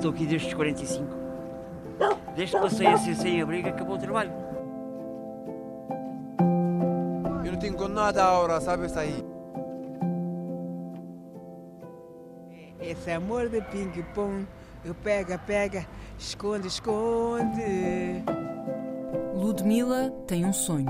Estou aqui desde os 45. Desde que passei assim sem abrigo, acabou o trabalho. Eu não tenho nada agora, sabes aí? Esse amor de ping-pong, eu pega, pega, esconde, esconde. Ludmila tem um sonho.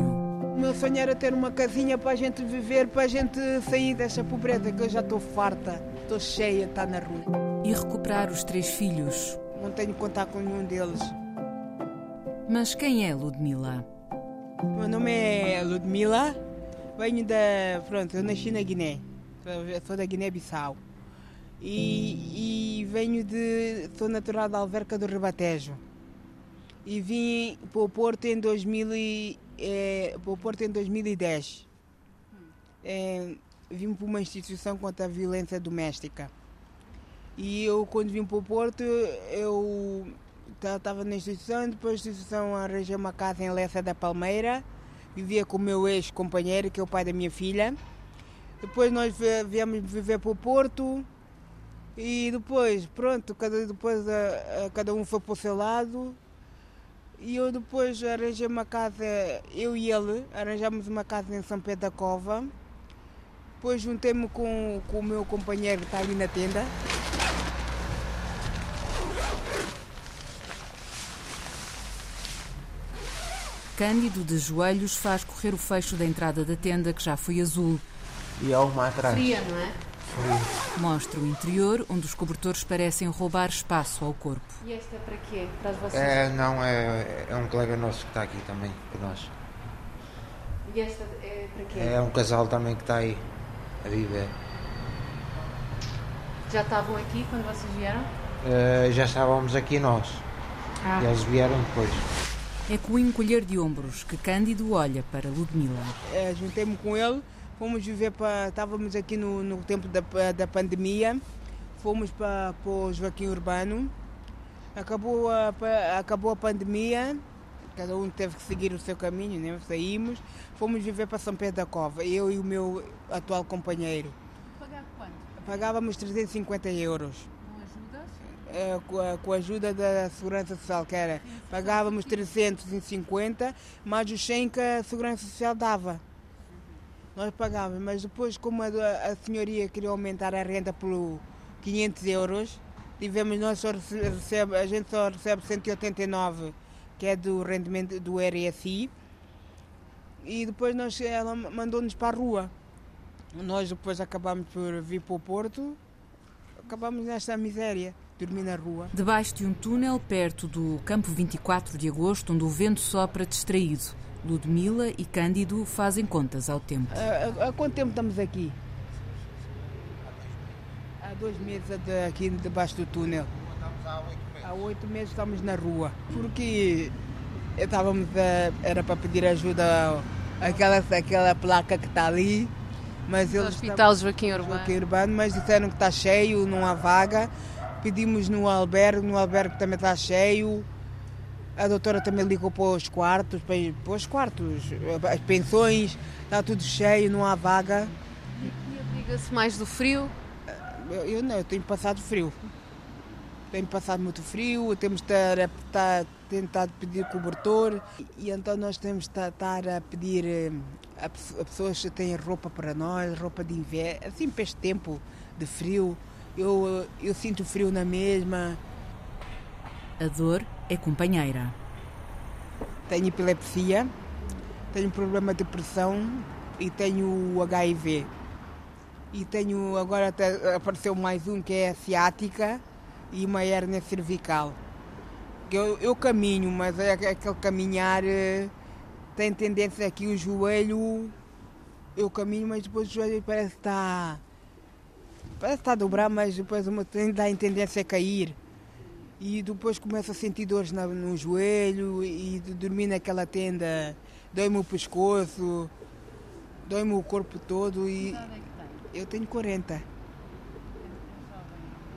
O meu sonho era ter uma casinha para a gente viver, para a gente sair dessa pobreza, que eu já estou farta, estou cheia, está na rua. E recuperar os três filhos. Não tenho contar com nenhum deles. Mas quem é Ludmila? Meu nome é Ludmila, venho da. Pronto, eu nasci na Guiné, sou da Guiné-Bissau. E, e, venho de. sou natural da Alverca do Ribatejo. E vim para o Porto em, 2000 e, é, para o Porto em 2010. É, vim para uma instituição contra a violência doméstica. E eu, quando vim para o Porto, eu estava na instituição, depois da instituição arranjei uma casa em Lessa da Palmeira, vivia com o meu ex-companheiro, que é o pai da minha filha. Depois nós viemos viver para o Porto e depois, pronto, cada, depois a, a, cada um foi para o seu lado. E eu depois arranjei uma casa, eu e ele, arranjamos uma casa em São Pedro da Cova. Depois juntei-me com, com o meu companheiro que está ali na tenda. Cândido de joelhos faz correr o fecho da entrada da tenda que já foi azul. E há uma atrás. Fria, não é? Fria. Mostra o interior, onde os cobertores parecem roubar espaço ao corpo. E esta é para quê? Para vocês? É, não, é, é um colega nosso que está aqui também, por nós. E esta é para quê? É um casal também que está aí a viver. Já estavam aqui quando vocês vieram? Uh, já estávamos aqui nós. Ah. E eles vieram depois. É com o encolher de ombros que Cândido olha para Ludmila. É, Juntei-me com ele, fomos viver para. Estávamos aqui no, no tempo da, da pandemia, fomos para, para o Joaquim Urbano. Acabou a, acabou a pandemia, cada um teve que seguir o seu caminho, né? saímos. Fomos viver para São Pedro da Cova, eu e o meu atual companheiro. Pagar quanto? Pagávamos 350 euros. Com com, a, com a ajuda da Segurança Social, que era, pagávamos 350, mais os 100 que a Segurança Social dava. Nós pagávamos, mas depois, como a, a senhoria queria aumentar a renda por 500 euros, tivemos, nós só recebe, a gente só recebe 189, que é do rendimento do RSI, e depois nós, ela mandou-nos para a rua. Nós depois acabamos por vir para o Porto, acabamos nesta miséria dormir na rua. Debaixo de um túnel perto do campo 24 de agosto, onde o vento sopra distraído. Ludmila e Cândido fazem contas ao tempo. Há, há quanto tempo estamos aqui? Há dois meses aqui debaixo do túnel. Há oito meses estamos na rua. Porque estávamos a, era para pedir ajuda àquela, àquela placa que está ali. Mas eles Hospital Joaquim Urbano. Joaquim Urbano, mas disseram que está cheio, não há vaga. Pedimos no albergue, no albergue também está cheio. A doutora também ligou para os quartos, para, para os quartos, as pensões, está tudo cheio, não há vaga. E abriga-se mais do frio? Eu, eu, não, eu tenho passado frio. Tenho passado muito frio, temos de estar, tentado pedir cobertor e então nós temos de estar a pedir a, a pessoas que têm roupa para nós, roupa de inverno, assim para este tempo de frio. Eu, eu sinto frio na mesma. A dor é companheira. Tenho epilepsia, tenho problema de pressão e tenho HIV. E tenho, agora apareceu mais um que é a ciática e uma hérnia cervical. Eu, eu caminho, mas é aquele caminhar tem tendência aqui o joelho, eu caminho, mas depois o joelho parece estar parece estar a dobrar, mas depois uma dá a tendência a cair. E depois começo a sentir dores no, no joelho e dormir naquela tenda, dói-me o pescoço, dói-me o corpo todo e eu tenho 40.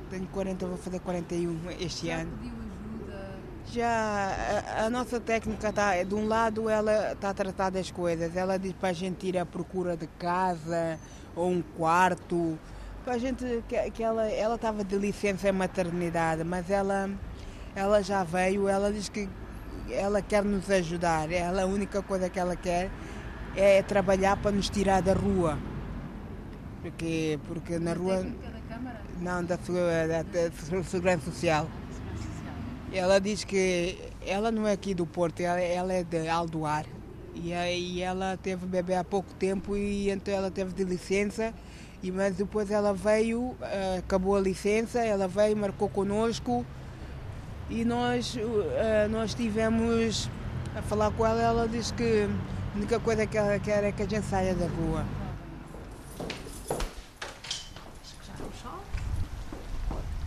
Tenho 40, vou fazer 41 este Já ano. pediu ajuda? Já a, a nossa técnica está, de um lado ela está a tratar das coisas, ela diz para a gente ir à procura de casa ou um quarto, A gente, que, que ela estava de licença em maternidade, mas ela, ela já veio, ela diz que ela quer nos ajudar. Ela, a única coisa que ela quer é trabalhar para nos tirar da rua. Porque, porque na rua. Não, da, da, da Segurança Social. Ela diz que ela não é aqui do Porto, ela, ela é de Aldoar. E aí ela teve bebê há pouco tempo e então ela teve de licença. E, mas depois ela veio, eh, acabou a licença, ela veio, marcou connosco e nós, eh, nós tivemos a falar com ela. Ela disse que a única coisa que ela quer é que a gente saia da rua.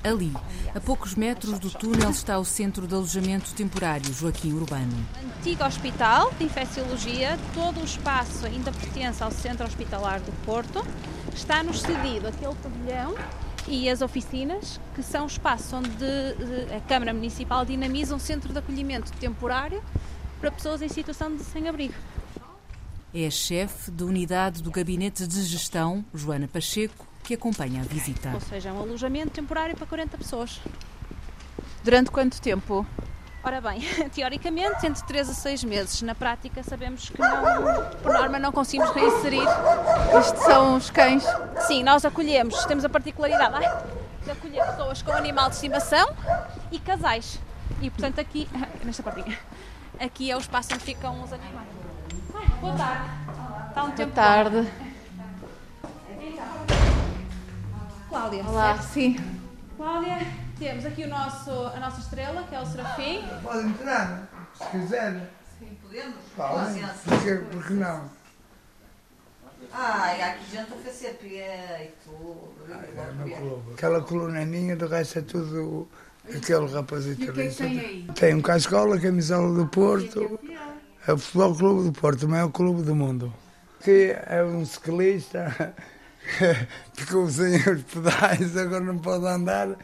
Ali, a poucos metros do túnel, está o Centro de Alojamento Temporário Joaquim Urbano. Antigo Hospital de Infecciologia, todo o espaço ainda pertence ao Centro Hospitalar do Porto. Está-nos cedido aquele pavilhão e as oficinas, que são o espaço onde a Câmara Municipal dinamiza um centro de acolhimento temporário para pessoas em situação de sem-abrigo. É a chefe da unidade do Gabinete de Gestão, Joana Pacheco, que acompanha a visita. Ou seja, é um alojamento temporário para 40 pessoas. Durante quanto tempo? Ora bem, teoricamente entre 3 a 6 meses. Na prática sabemos que não, por norma não conseguimos reinserir. Isto são os cães? Sim, nós acolhemos, temos a particularidade de acolher pessoas com animal de estimação e casais. E portanto aqui, nesta partinha, aqui é o espaço onde ficam os animais. Ai, boa tarde. Está um tempo Boa tarde. Bom. Cláudia. Olá, certo? sim. Cláudia, temos aqui o nosso, a nossa estrela, que é o Serafim. Pode entrar, se quiser. Sim, podemos? Licença. Porque, porque não? Ai, há aqui gente a fazer pé e tudo. É meu clube. Aquela coluna é minha, do resto é tudo aquele rapazito E o que é que tem aí? Tem um cascola, camisola do Porto. É o Futebol Clube do Porto, o maior clube do mundo. Que é um ciclista, ficou sem os pedais, agora não pode andar.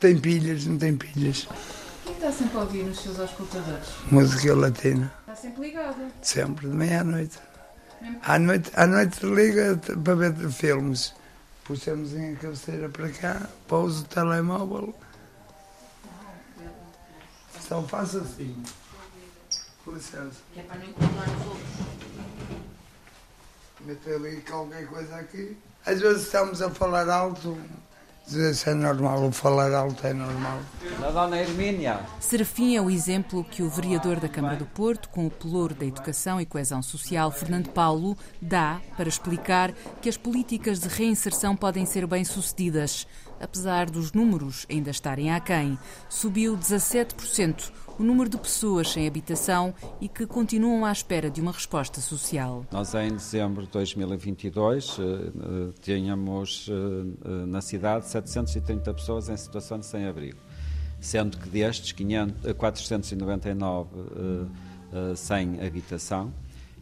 Tem pilhas, não tem pilhas. Quem está sempre a ouvir nos seus auscultadores? Música latina, Está sempre ligado. sempre, de manhã à noite. À noite, à noite liga para ver filmes. Puxamos a cabeceira para cá, pouso o telemóvel. Só faço assim. Com licença. Que é para não incomodar os outros. Meter ali qualquer coisa aqui. Às vezes estamos a falar alto. Isso é normal, o falar alto é normal. Da dona Hermínia. Serafim é o exemplo que o vereador da Câmara do Porto, com o pelouro da Educação e Coesão Social, Fernando Paulo, dá para explicar que as políticas de reinserção podem ser bem-sucedidas. Apesar dos números ainda estarem aquém, subiu 17% o número de pessoas sem habitação e que continuam à espera de uma resposta social. Nós, em dezembro de 2022, eh, eh, tínhamos eh, na cidade 730 pessoas em situação de sem-abrigo, sendo que destes 500, 499 sem habitação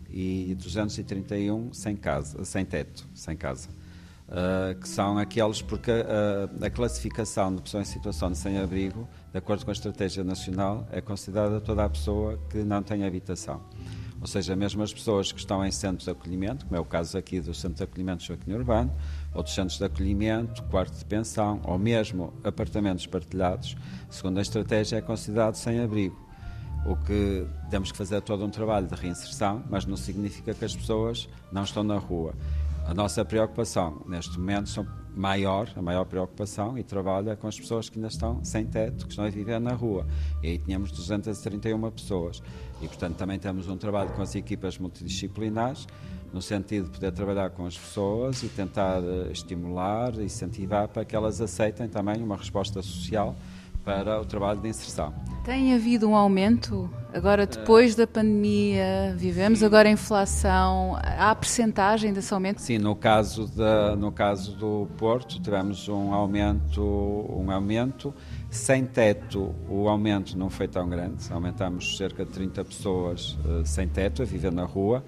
e 231 sem casa, sem teto, sem casa. Uh, que são aqueles porque uh, a classificação de pessoa em situação de sem-abrigo, de acordo com a Estratégia Nacional, é considerada toda a pessoa que não tem habitação. Ou seja, mesmo as pessoas que estão em centros de acolhimento, como é o caso aqui do Centro de Acolhimento Joaquim Urbano, outros centros de acolhimento, quarto de pensão, ou mesmo apartamentos partilhados, segundo a estratégia, é considerado sem-abrigo. O que temos que fazer todo um trabalho de reinserção, mas não significa que as pessoas não estão na rua. A nossa preocupação neste momento são maior, a maior preocupação e trabalha com as pessoas que ainda estão sem teto, que estão a viver na rua. E aí tínhamos 231 pessoas. E, portanto, também temos um trabalho com as equipas multidisciplinares, no sentido de poder trabalhar com as pessoas e tentar uh, estimular incentivar para que elas aceitem também uma resposta social para o trabalho de inserção. Tem havido um aumento? Agora, depois da pandemia, vivemos agora a inflação. Há percentagem desse aumento? Sim, no caso, da, no caso do Porto, tivemos um aumento, um aumento sem teto. O aumento não foi tão grande, aumentamos cerca de 30 pessoas uh, sem teto a viver na rua.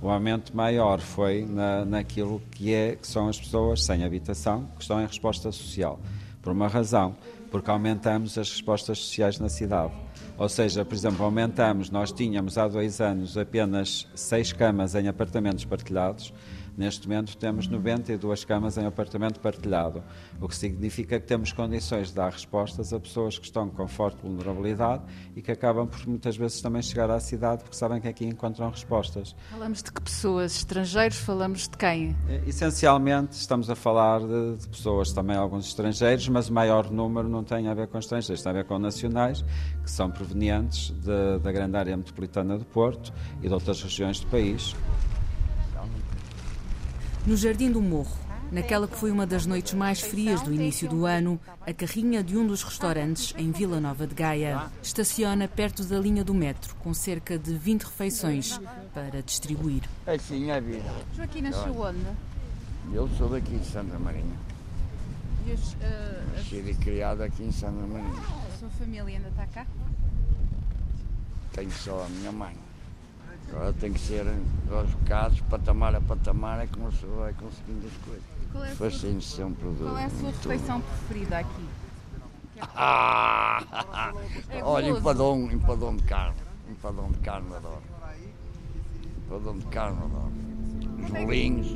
O aumento maior foi na, naquilo que, é, que são as pessoas sem habitação, que estão em resposta social. Por uma razão, porque aumentamos as respostas sociais na cidade. Ou seja, por exemplo, aumentamos, nós tínhamos há dois anos apenas seis camas em apartamentos partilhados, Neste momento temos 92 camas em apartamento partilhado, o que significa que temos condições de dar respostas a pessoas que estão com forte vulnerabilidade e que acabam por muitas vezes também chegar à cidade porque sabem que aqui encontram respostas. Falamos de que pessoas? Estrangeiros? Falamos de quem? É, essencialmente estamos a falar de, de pessoas, também alguns estrangeiros, mas o maior número não tem a ver com estrangeiros, tem a ver com nacionais que são provenientes de, da grande área metropolitana do Porto e de outras regiões do país. No Jardim do Morro, naquela que foi uma das noites mais frias do início do ano, a carrinha de um dos restaurantes em Vila Nova de Gaia estaciona perto da linha do metro, com cerca de 20 refeições para distribuir. Assim é a vida. Joaquim nasceu onde? Eu sou daqui de Santa Marinha. E uh, Nascido e criado aqui em Santa Marinha. a sua família ainda está cá? Tenho só a minha mãe. Agora tem que ser aos bocados, patamar a patamar, é que uma pessoa vai conseguindo as coisas. Qual é sua, Fascínio sempre qual é a sua refeição preferida aqui? Ah! É Olha, empadão, empadão de carne. Empadão de carne adoro. Empadão de carne adoro. Os bolinhos,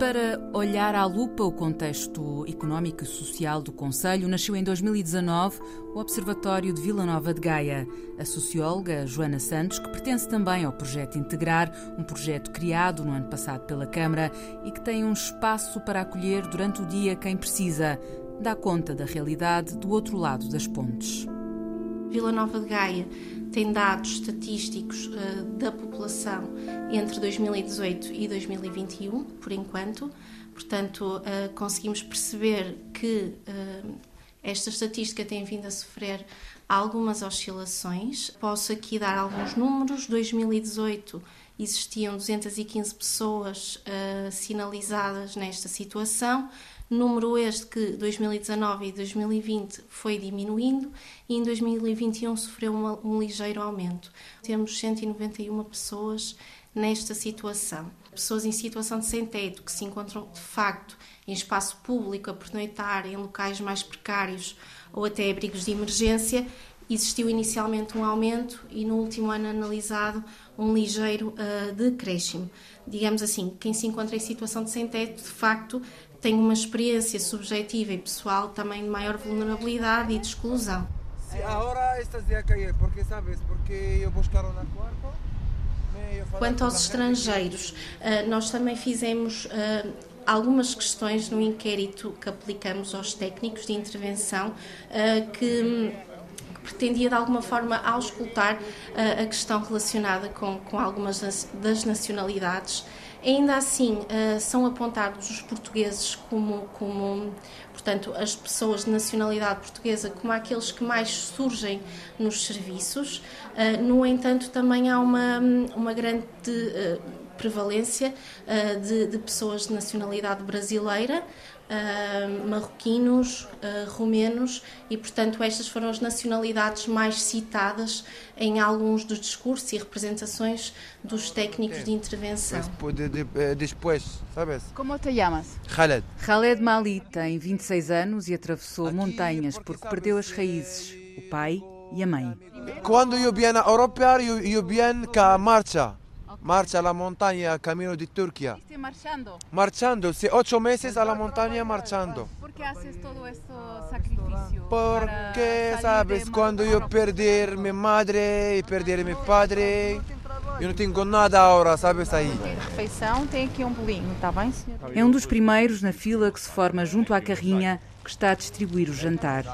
Para olhar à lupa o contexto económico e social do Conselho, nasceu em 2019 o Observatório de Vila Nova de Gaia. A socióloga Joana Santos, que pertence também ao projeto Integrar, um projeto criado no ano passado pela Câmara e que tem um espaço para acolher durante o dia quem precisa, dá conta da realidade do outro lado das pontes. Vila Nova de Gaia tem dados estatísticos eh, da população entre 2018 e 2021, por enquanto. Portanto, eh, conseguimos perceber que eh, esta estatística tem vindo a sofrer algumas oscilações. Posso aqui dar alguns números. 2018 existiam 215 pessoas sinalizadas nesta situação. Número este que 2019 e 2020 foi diminuindo e em 2021 sofreu uma- um ligeiro aumento. Temos 191 pessoas nesta situação. Pessoas em situação de sem-teto que se encontram de facto em espaço público a pernoitar em locais mais precários ou até abrigos de emergência. Existiu inicialmente um aumento e no último ano analisado um ligeiro ah, decréscimo. Digamos assim, quem se encontra em situação de sem-teto, de facto, tem uma experiência subjetiva e pessoal também de maior vulnerabilidade e de exclusão. Quanto aos estrangeiros, ah, nós também fizemos ah, algumas questões no inquérito que aplicamos aos técnicos de intervenção ah, que pretendia de alguma forma auscultar a questão relacionada com, com algumas das nacionalidades. Ainda assim, ah, são apontados os portugueses como, como, portanto, as pessoas de nacionalidade portuguesa como aqueles que mais surgem nos serviços. Ah, no entanto, também há uma, uma grande ah, prevalência de, de pessoas de nacionalidade brasileira, ah, marroquinos, ah, romenos e, portanto, estas foram as nacionalidades mais citadas em alguns dos discursos e representações dos técnicos de intervenção. Después, de- de- eh, sabes? Como te chamas? Khaled. Khaled Mali tem 26 anos e atravessou montanhas porque perdeu as raízes, o pai e a mãe. Quando eu vim à Europa, eu, eu vim com a marcha. Marcha a la montaña, camino de Turquía. Marchando. Marchando, sí, ocho meses a la montaña marchando. Por que haces todo este sacrifício? Porque, sabes, quando eu perder minha madre e perder meu padre, eu não tenho nada agora, sabes aí. refeição tem aqui um bolinho, está bem, senhor? É um dos primeiros na fila que se forma junto à carrinha que está a distribuir o jantar.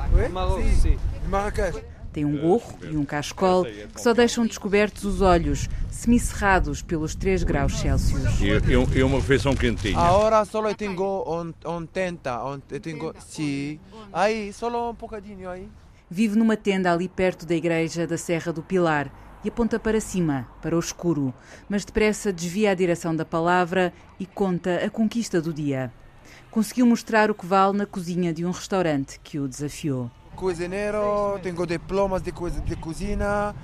Sim, de Marrakech. Tem um gorro e um cachecol que só deixam descobertos os olhos, semicerrados pelos 3 graus Celsius. E, e, e uma refeição quentinha. Agora só eu tenho on- 80, on- eu tenho, sim, aí, só um bocadinho aí. Vive numa tenda ali perto da igreja da Serra do Pilar e aponta para cima, para o escuro, mas depressa desvia a direção da palavra e conta a conquista do dia. Conseguiu mostrar o que vale na cozinha de um restaurante que o desafiou. Cozinheiro, tenho diplomas de, cozi- de cozinha,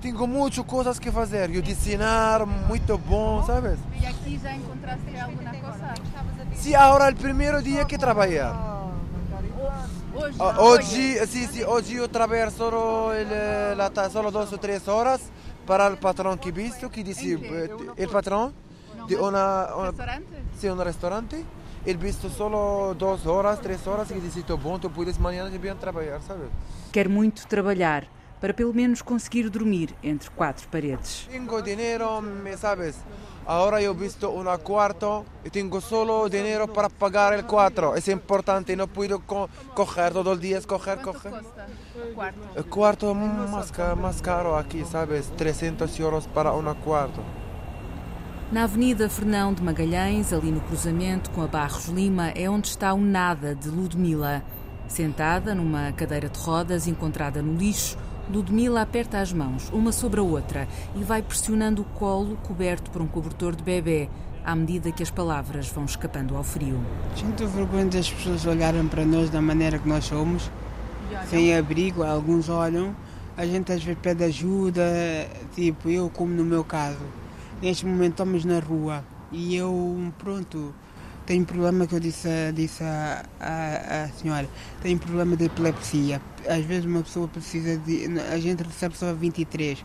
tenho muitas coisas que fazer. Eu ensinar, muito bom, sabes? E aqui já encontraste alguma coisa? Sim, agora é o primeiro dia que trabalhar. Hoje? Hoje, sim, sim, hoje eu trabalho só, ele, só duas ou três horas, para o patrão que visto, que disse, o patrão de uma, uma, sim, um restaurante, ele visto só duas horas, três horas, e disse, estou bom, tu puedes amanhã bem trabalhar, sabe? Quer muito trabalhar, para pelo menos conseguir dormir entre quatro paredes. Tenho dinheiro, me sabes? Agora eu visto um quarto e tenho solo dinheiro para pagar o quarto. É importante, não posso co correr todos os dias, correr, correr. O quarto é mais, mais caro aqui, sabes? 300 euros para um quarto. Na Avenida Fernão de Magalhães, ali no cruzamento com a Barros Lima, é onde está o nada de Ludmila. Sentada numa cadeira de rodas encontrada no lixo, Ludmila aperta as mãos, uma sobre a outra, e vai pressionando o colo coberto por um cobertor de bebê, à medida que as palavras vão escapando ao frio. Sinto vergonha das pessoas olharem para nós da maneira que nós somos, sem abrigo, alguns olham. A gente às vezes pede ajuda, tipo eu, como no meu caso. Neste momento estamos na rua e eu, pronto, tenho problema que eu disse, disse à, à, à, senhora, tenho problema de epilepsia. Às vezes uma pessoa precisa de. A gente recebe só 23.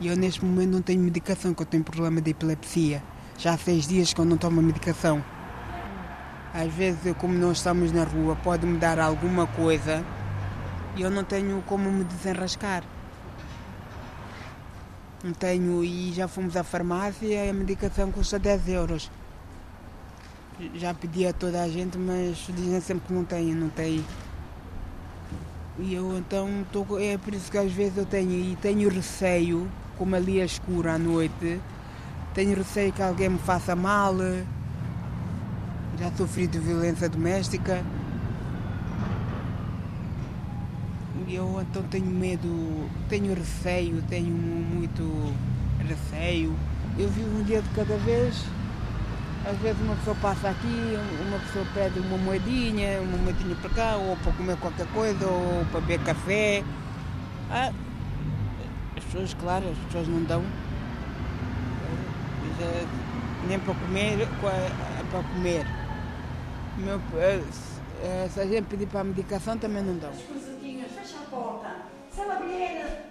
E eu neste momento não tenho medicação, que eu tenho problema de epilepsia. Já há seis dias que eu não tomo medicação. Às vezes, como nós estamos na rua, pode me dar alguma coisa e eu não tenho como me desenrascar. Não tenho, e já fomos à farmácia e a medicação custa 10 euros já pedi a toda a gente, mas dizem sempre que não tem, não tem. E eu então tô, é por isso que às vezes eu tenho e tenho receio, como ali é escuro à noite, tenho receio que alguém me faça mal. Já sofri de violência doméstica. E eu então tenho medo, tenho receio, tenho muito receio. Eu vivo um dia de cada vez. Às vezes uma pessoa passa aqui, uma pessoa pede uma moedinha, uma moedinha para cá, ou para comer qualquer coisa, ou para beber café. Ah, as pessoas, claro, as pessoas não dão. Nem para comer, para comer. Se a gente pedir para a medicação também não dão. A. Se ela vier,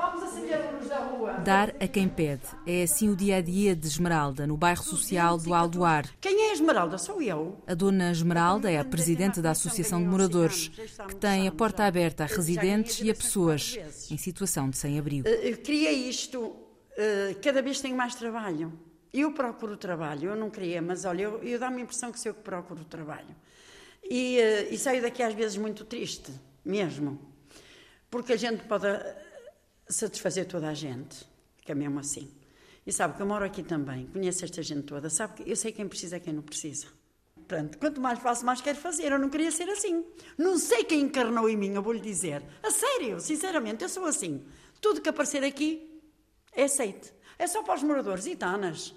Vamos acender a luz da rua. Dar a quem pede. É assim o dia a dia de Esmeralda, no bairro social do Aldoar. Quem é Esmeralda? Sou eu. A dona Esmeralda é a presidente da Associação de Moradores, que tem a porta aberta a residentes e a pessoas em situação de sem-abrigo. Uh, criei isto, uh, cada vez tenho mais trabalho. Eu procuro trabalho, eu não queria, mas olha, eu, eu dá-me a impressão que sou eu que procuro trabalho. E, e saio daqui às vezes muito triste, mesmo. Porque a gente pode satisfazer toda a gente, que é mesmo assim. E sabe que eu moro aqui também, conheço esta gente toda, sabe que eu sei quem precisa e quem não precisa. Portanto, quanto mais faço, mais quero fazer. Eu não queria ser assim. Não sei quem encarnou em mim, eu vou lhe dizer. A sério, sinceramente, eu sou assim. Tudo que aparecer aqui é aceite. É só para os moradores e tanas.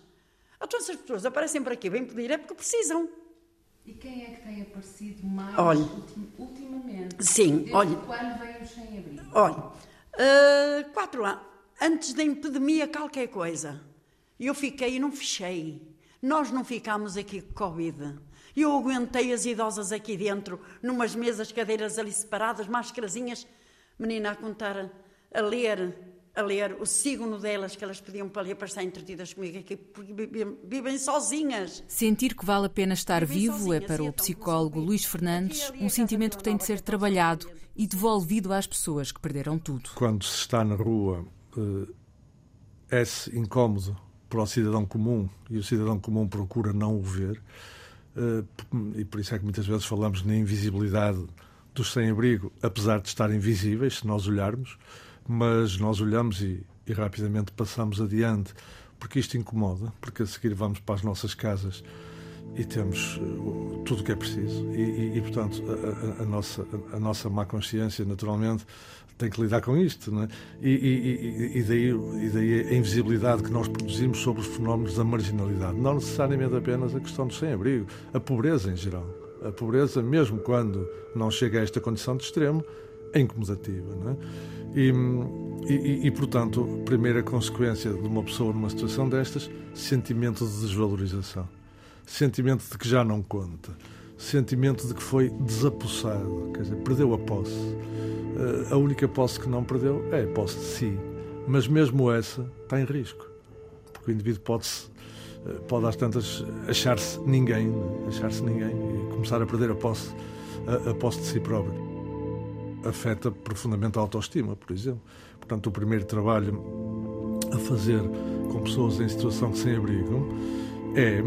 Todas as pessoas aparecem por aqui, vêm pedir, é porque precisam. E quem é que tem aparecido mais olha, ultimamente? Sim, Desde olha. quando veio os sem-abrigo? Olha, uh, quatro anos. Antes da epidemia, qualquer coisa. Eu fiquei e não fechei. Nós não ficámos aqui com Covid. Eu aguentei as idosas aqui dentro, numas mesas, cadeiras ali separadas, máscarazinhas. Menina a contar, a ler, a ler o signo delas que elas pediam para ler para estar entretidas comigo aqui, porque vivem, vivem sozinhas. Sentir que vale a pena estar vivo é para o psicólogo Luís Fernandes um sentimento que tem de ser trabalhado e devolvido às pessoas que perderam tudo. Quando se está na rua, é-se incómodo para o cidadão comum e o cidadão comum procura não o ver. E por isso é que muitas vezes falamos na invisibilidade dos sem-abrigo, apesar de estarem visíveis, se nós olharmos, mas nós olhamos e, e, rapidamente passamos adiante, porque isto incomoda, porque a seguir vamos para as nossas casas e temos uh, tudo o que é preciso. E, e, e portanto, a, a, a, nossa, a nossa má consciência, naturalmente, tem que lidar com isto. Não é? e, e, daí, e daí a invisibilidade que nós produzimos sobre os fenómenos da marginalidade. Não necessariamente apenas a questão do sem-abrigo, a pobreza em geral. A pobreza, mesmo quando não chega a esta condição de extremo, é incomodativa. Não é? E, e, e, portanto, primeira consequência de uma pessoa numa situação destas, sentimento de desvalorização, sentimento de que já não conta, sentimento de que foi desapossado, quer dizer, perdeu a posse. A única posse que não perdeu é a posse de si. mas mesmo essa está em risco, porque o indivíduo pode, pode às tantas achar-se ninguém, achar-se ninguém e começar a perder a posse, a, a posse de si próprio. Afeta profundamente a autoestima, por exemplo. Portanto, o primeiro trabalho a fazer com pessoas em situação de sem-abrigo é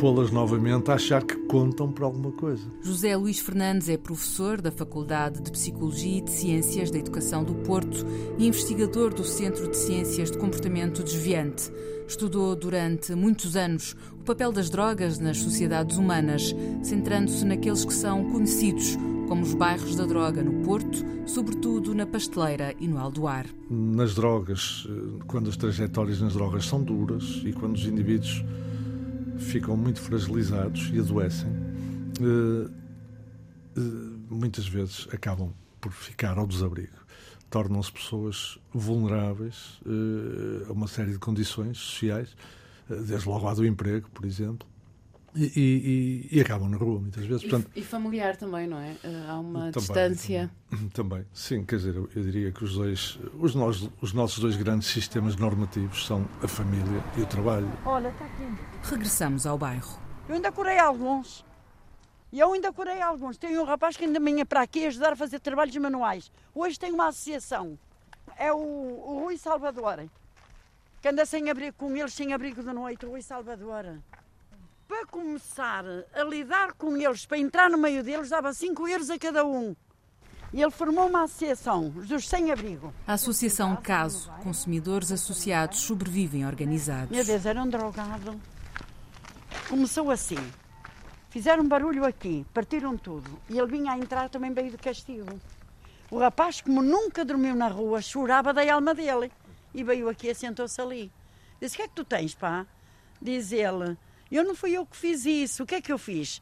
pô-las novamente a achar que contam para alguma coisa. José Luís Fernandes é professor da Faculdade de Psicologia e de Ciências da Educação do Porto e investigador do Centro de Ciências de Comportamento Desviante. Estudou durante muitos anos o papel das drogas nas sociedades humanas, centrando-se naqueles que são conhecidos como os bairros da droga no Porto, sobretudo na Pasteleira e no Aldoar. Nas drogas, quando as trajetórias nas drogas são duras e quando os indivíduos ficam muito fragilizados e adoecem, muitas vezes acabam por ficar ao desabrigo. Tornam-se pessoas vulneráveis a uma série de condições sociais, desde logo à do emprego, por exemplo, e, e, e, acabam na rua muitas vezes. Portanto, e, familiar também, não é? Há uma também, distância. Também, sim, quer dizer, eu, eu diria que os dois, os, nós, os nossos dois grandes sistemas normativos são a família e o trabalho. Olha, está aqui. Regressamos ao bairro. Eu ainda curei alguns. E eu ainda curei alguns. Tem um rapaz que ainda vinha para aqui ajudar a fazer trabalhos manuais. Hoje tem uma associação. É o, o Rui Salvador. Que anda sem abrigo com eles, sem abrigo de noite. O Rui Salvador para começar a lidar com eles, para entrar no meio deles, dava 5 euros a cada um. E ele formou uma associação, os dos sem-abrigo. A Associação Caso, consumidores associados sobrevivem organizados. Meu Deus, era um drogado. Começou assim. Fizeram barulho aqui, partiram tudo. E ele vinha a entrar também veio de castigo. O rapaz, como nunca dormiu na rua, chorava da alma dele. E veio aqui e sentou-se ali. Disse: O que é que tu tens, pá? Diz ele: eu não fui eu que fiz isso. O que é que eu fiz?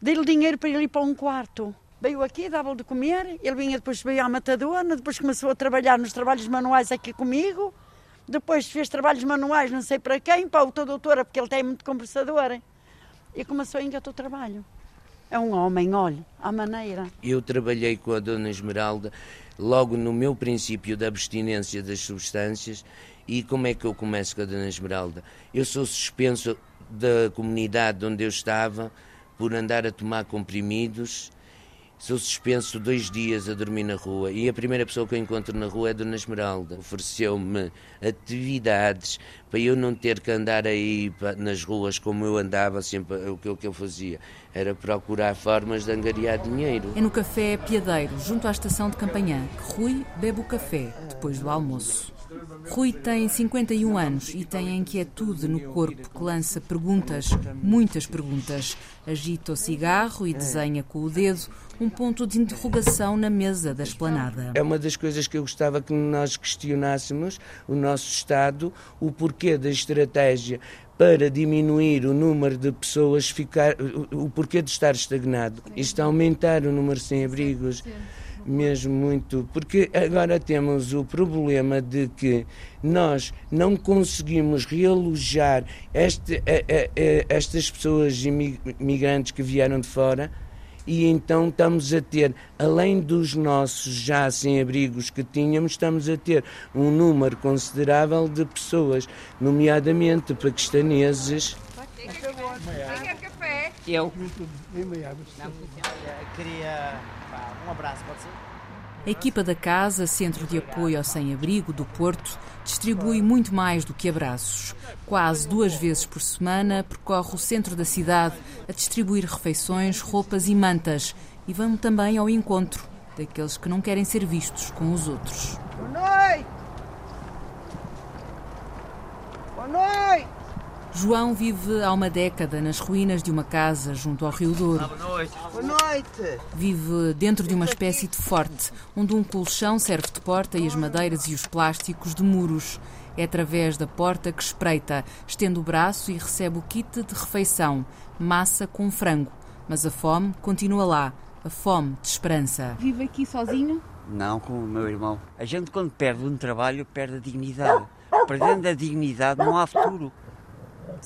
Dei-lhe dinheiro para ele ir para um quarto. Veio aqui, dava-lhe de comer. Ele vinha depois veio à matadona, depois começou a trabalhar nos trabalhos manuais aqui comigo. Depois fez trabalhos manuais, não sei para quem, para a doutora, porque ele tem muito conversador. E começou a engatar o trabalho. É um homem, olha, à maneira. Eu trabalhei com a Dona Esmeralda logo no meu princípio da abstinência das substâncias. E como é que eu começo com a Dona Esmeralda? Eu sou suspenso da comunidade onde eu estava por andar a tomar comprimidos. Sou suspenso dois dias a dormir na rua e a primeira pessoa que eu encontro na rua é a Dona Esmeralda. Ofereceu-me atividades para eu não ter que andar aí nas ruas como eu andava, sempre o que, o que eu fazia era procurar formas de angariar dinheiro. É no Café Piadeiro, junto à estação de Campanhã, que Rui bebe o café depois do almoço. Rui tem 51 anos e tem a inquietude no corpo que lança perguntas, muitas perguntas. Agita o cigarro e desenha com o dedo um ponto de interrogação na mesa da esplanada. É uma das coisas que eu gostava que nós questionássemos, o nosso Estado, o porquê da estratégia para diminuir o número de pessoas ficar, o porquê de estar estagnado. Isto aumentar o número sem abrigos mesmo muito, porque agora temos o problema de que nós não conseguimos realojar este, a, a, a, estas pessoas imigrantes que vieram de fora e então estamos a ter, além dos nossos já sem-abrigos que tínhamos, estamos a ter um número considerável de pessoas, nomeadamente paquistaneses. Café? Eu. Queria um abraço, pode ser? A equipa da Casa, Centro de Apoio ao Sem-Abrigo do Porto, distribui muito mais do que abraços. Quase duas vezes por semana percorre o centro da cidade a distribuir refeições, roupas e mantas e vão também ao encontro daqueles que não querem ser vistos com os outros. Boa noite! Boa noite! João vive há uma década nas ruínas de uma casa junto ao Rio Douro. Ah, boa noite. Boa noite. Vive dentro de uma espécie de forte, onde um colchão serve de porta e as madeiras e os plásticos de muros. É através da porta que espreita, estende o braço e recebe o kit de refeição, massa com frango. Mas a fome continua lá, a fome de esperança. Vive aqui sozinho? Não, com o meu irmão. A gente quando perde um trabalho perde a dignidade. Perdendo a dignidade não há futuro.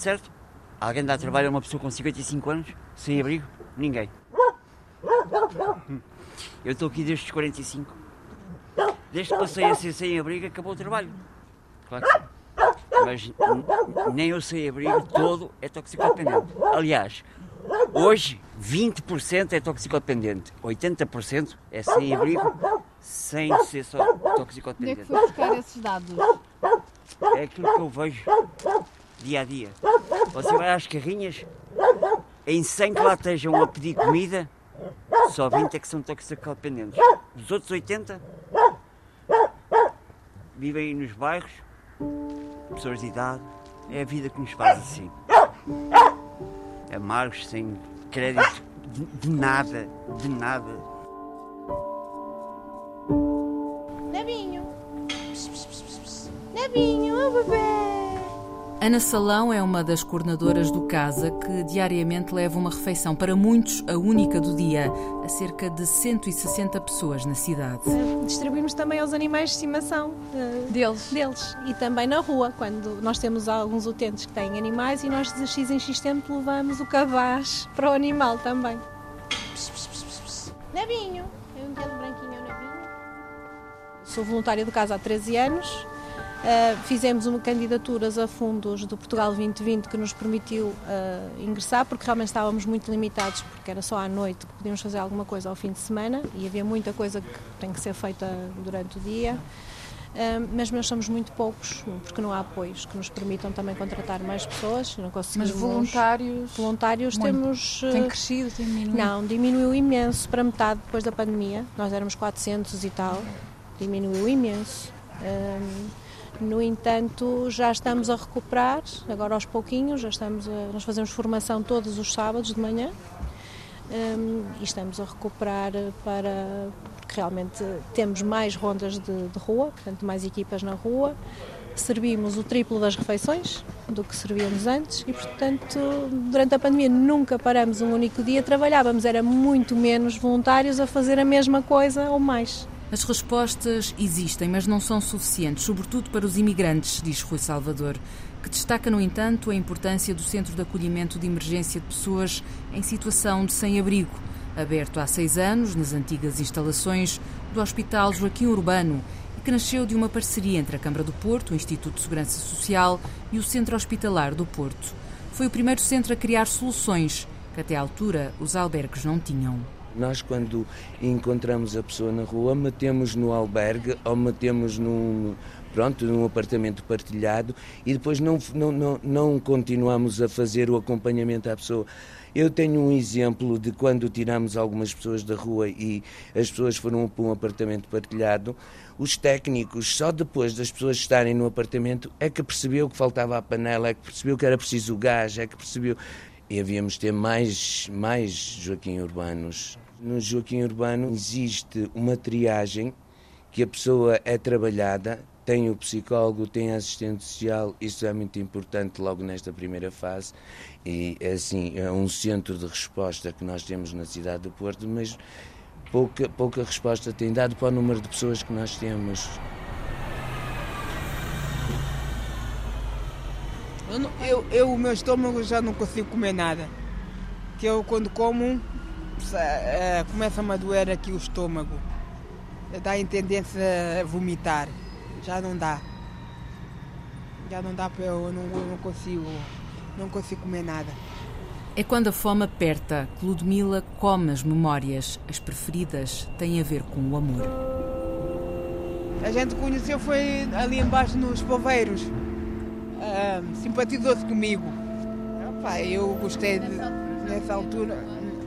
Certo? Alguém dá trabalho a uma pessoa com 55 anos, sem abrigo? Ninguém. Eu estou aqui desde os 45. Desde que passei a ser sem abrigo, acabou o trabalho. Claro que sim. Mas nem o sem abrigo todo é toxicodependente. Aliás, hoje 20% é toxicodependente, 80% é sem abrigo, sem ser só toxicodependente. Onde é que foi buscar esses dados? É aquilo que eu vejo dia a dia. Você vai às carrinhas, em 100 que lá estejam a pedir comida, só 20 é que são toxicodependentes. Os outros 80 vivem nos bairros, pessoas de idade. É a vida que nos faz assim. Amargos, sem crédito de, de nada, de nada. Nebinho. Nebinho, meu bebê. Ana Salão é uma das coordenadoras do Casa que diariamente leva uma refeição para muitos, a única do dia, a cerca de 160 pessoas na cidade. Distribuímos também aos animais de estimação eh, deles. deles e também na rua, quando nós temos alguns utentes que têm animais e nós de X em X tempo levamos o cabaz para o animal também. Nebinho. Tem um dedo branquinho ao Nebinho. Sou voluntária do Casa há 13 anos. Uh, fizemos uma candidaturas a fundos do Portugal 2020 que nos permitiu uh, ingressar, porque realmente estávamos muito limitados, porque era só à noite que podíamos fazer alguma coisa ao fim de semana e havia muita coisa que tem que ser feita durante o dia. Uh, mas nós somos muito poucos, porque não há apoios que nos permitam também contratar mais pessoas. Não conseguimos... Mas voluntários? Voluntários muito. temos. Tem crescido, tem diminuído? Não, diminuiu imenso para metade depois da pandemia. Nós éramos 400 e tal, diminuiu imenso. No entanto, já estamos a recuperar, agora aos pouquinhos, já estamos a, nós fazemos formação todos os sábados de manhã um, e estamos a recuperar para, porque realmente temos mais rondas de, de rua, portanto mais equipas na rua, servimos o triplo das refeições do que servíamos antes e, portanto, durante a pandemia nunca paramos um único dia, trabalhávamos, era muito menos voluntários a fazer a mesma coisa ou mais. As respostas existem, mas não são suficientes, sobretudo para os imigrantes, diz Rui Salvador, que destaca, no entanto, a importância do Centro de Acolhimento de Emergência de Pessoas em situação de sem-abrigo, aberto há seis anos nas antigas instalações do Hospital Joaquim Urbano e que nasceu de uma parceria entre a Câmara do Porto, o Instituto de Segurança Social e o Centro Hospitalar do Porto. Foi o primeiro centro a criar soluções que até à altura os albergues não tinham. Nós, quando encontramos a pessoa na rua, metemos no albergue ou metemos num, pronto, num apartamento partilhado e depois não, não, não, não continuamos a fazer o acompanhamento à pessoa. Eu tenho um exemplo de quando tiramos algumas pessoas da rua e as pessoas foram para um apartamento partilhado, os técnicos, só depois das pessoas estarem no apartamento, é que percebeu que faltava a panela, é que percebeu que era preciso gás, é que percebeu. E havíamos ter mais, mais Joaquim Urbanos. No Joaquim Urbano existe uma triagem que a pessoa é trabalhada, tem o psicólogo, tem a assistente social, isso é muito importante logo nesta primeira fase. E assim, é um centro de resposta que nós temos na cidade do Porto, mas pouca, pouca resposta tem dado para o número de pessoas que nós temos. Eu, não- eu, eu, o meu estômago já não consigo comer nada. Que eu quando como eh, começa-me a doer aqui o estômago. Dá em tendência a vomitar. Já não dá. Já não dá para eu, eu não, eu não consigo. Não consigo comer nada. É quando a fome aperta que Ludmila come as memórias. As preferidas têm a ver com o amor. A gente conheceu foi ali embaixo nos poveiros. Ah, Simpatizou-se comigo. Opa, eu gostei de, nessa altura.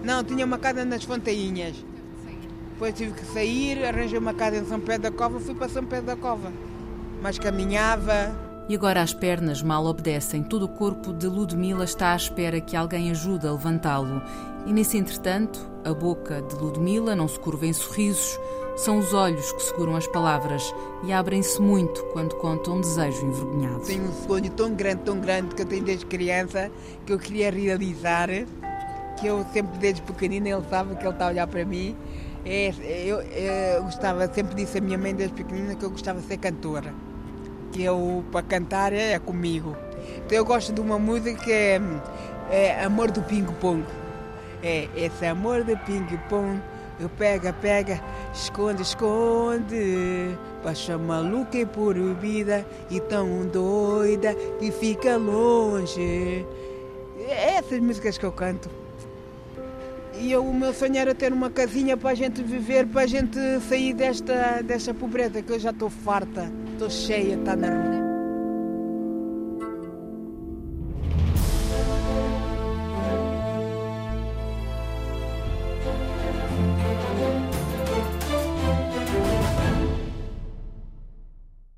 Não, tinha uma casa nas Fontainhas. Depois tive que sair, arranjei uma casa em São Pedro da Cova, fui para São Pedro da Cova. Mas caminhava. E agora as pernas mal obedecem. Todo o corpo de Ludmila está à espera que alguém ajude a levantá-lo. E nesse entretanto, a boca de Ludmila não se curva em sorrisos. São os olhos que seguram as palavras e abrem-se muito quando conta um desejo envergonhado. Tenho um sonho tão grande, tão grande que eu tenho desde criança que eu queria realizar. Que eu sempre desde pequenina ele sabe que ele está a olhar para mim. É, eu, eu gostava, sempre disse a minha mãe desde pequenina que eu gostava de ser cantora. Que eu, para cantar, é comigo. Então eu gosto de uma música que é, é Amor do Ping Pong. É esse amor do ping pong, eu pega, pega, Esconde, esconde, paixão maluca e proibida e tão doida que fica longe. É essas músicas que eu canto. E eu, o meu sonho era ter uma casinha para a gente viver, para a gente sair desta, desta pobreza, que eu já estou farta, estou cheia, está na rua.